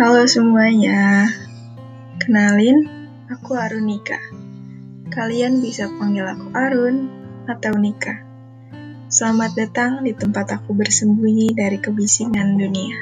Halo semuanya, kenalin, aku Arunika. Kalian bisa panggil aku Arun atau Nika. Selamat datang di tempat aku bersembunyi dari kebisingan dunia.